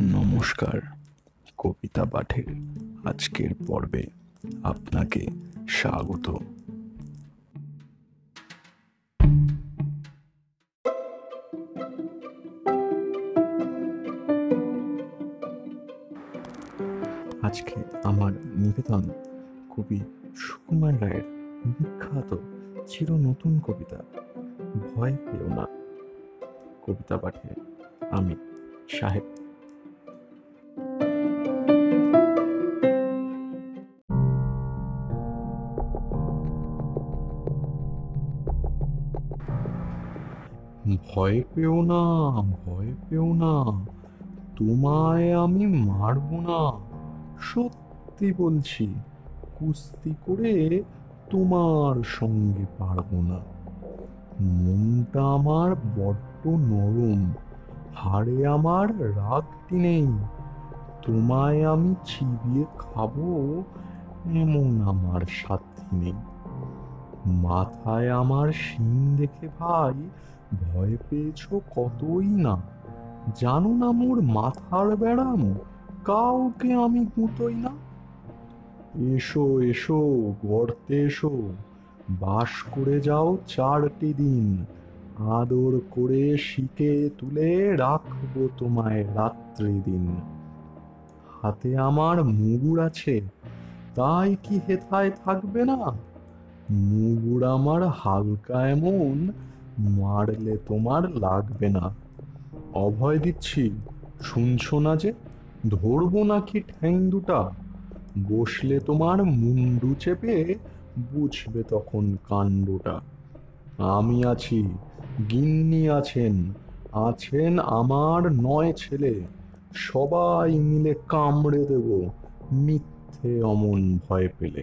নমস্কার, কবিতা পাঠের আজকের পর্বে আপনাকে স্বাগত। আজকে আমার নিবেদন কবি সুকুমার রায়ের বিখ্যাত চির নতুন কবিতা, ভয় পেও না। কবিতা পাঠে আমি সাহেব ভয় পেও না ভয় পেও না। তোমায় আমি মারব না। সত্যি বলছি, কুস্তি করে তোমার সঙ্গে পারব না। মনটা আমার বড্ড নরম, হাড়ে আমার রাগটি নেই। তোমায় আমি চিবিয়ে খাব এমন আমার সাথী নেই। মাথায় আমার শিং দেখে ভাই ভয় পেয়েছ কতই না? জানো না মোর মাথার ব্যারাম কাউকে আমি গুঁতোই না। এসো এসো, গর্তে এসো, বাস করে যাও চারটি দিন। আদর করে শিকে তুলে রাখব তোমায় রাত্রি দিন। হাতে আমার মুগুর আছে, তাই কি হেথায় থাকবে না? মুগুর আমার হালকা এমন মারলে তোমার লাগবে না। অভয় দিচ্ছি, শুনছো না যে? ধরবো নাকি ঠ্যাং দুটা? বসলে তোমার মুন্ডু চেপে বুঝবে তখন কাণ্ডটা। আমি আছি, গিন্নি আছেন আছেন আমার নয় ছেলে। সবাই মিলে কামড়ে দেব, মিথ্যে অমন ভয় পেলে।